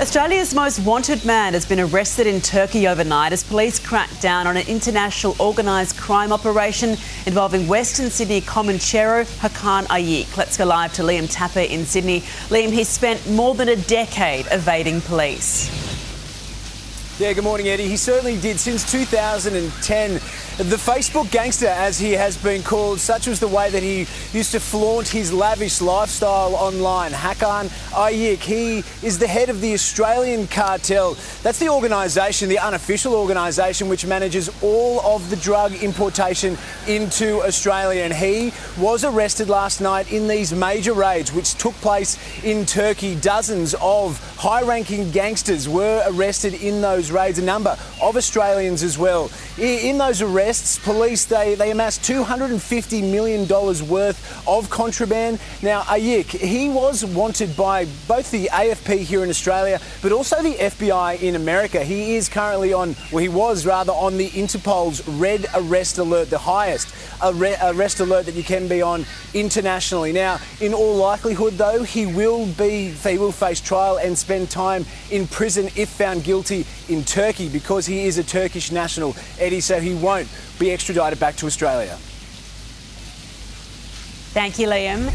Australia's most wanted man has been arrested in Turkey overnight as police crack down on an international organised crime operation involving Western Sydney Comanchero Hakan Ayik. Let's go live to Liam Tapper in Sydney. Liam, he's spent more than a decade evading police. Yeah, good morning, Eddie. He certainly did. Since 2010, the Facebook gangster, as he has been called, such was the way that he used to flaunt his lavish lifestyle online. Hakan Ayik, he is the head of the Australian cartel. That's the organisation, the unofficial organisation, which manages all of the drug importation into Australia. And he was arrested last night in these major raids, which took place in Turkey. Dozens of high ranking gangsters were arrested in those raids, a number of Australians as well. In those arrests, police they, they amassed $250 million worth of contraband. Now, Ayik, he was wanted by both the AFP here in Australia, but also the FBI in America. He is currently on, well, he was rather on the Interpol's red arrest alert, the highest arrest alert that you can be on internationally. Now, in all likelihood, though, he will be, he will face trial and spend time in prison if found guilty in Turkey because he is a Turkish national, Eddie, so he won't be extradited back to Australia. Thank you, Liam.